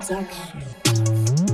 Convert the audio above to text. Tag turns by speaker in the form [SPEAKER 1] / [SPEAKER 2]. [SPEAKER 1] Sachsen.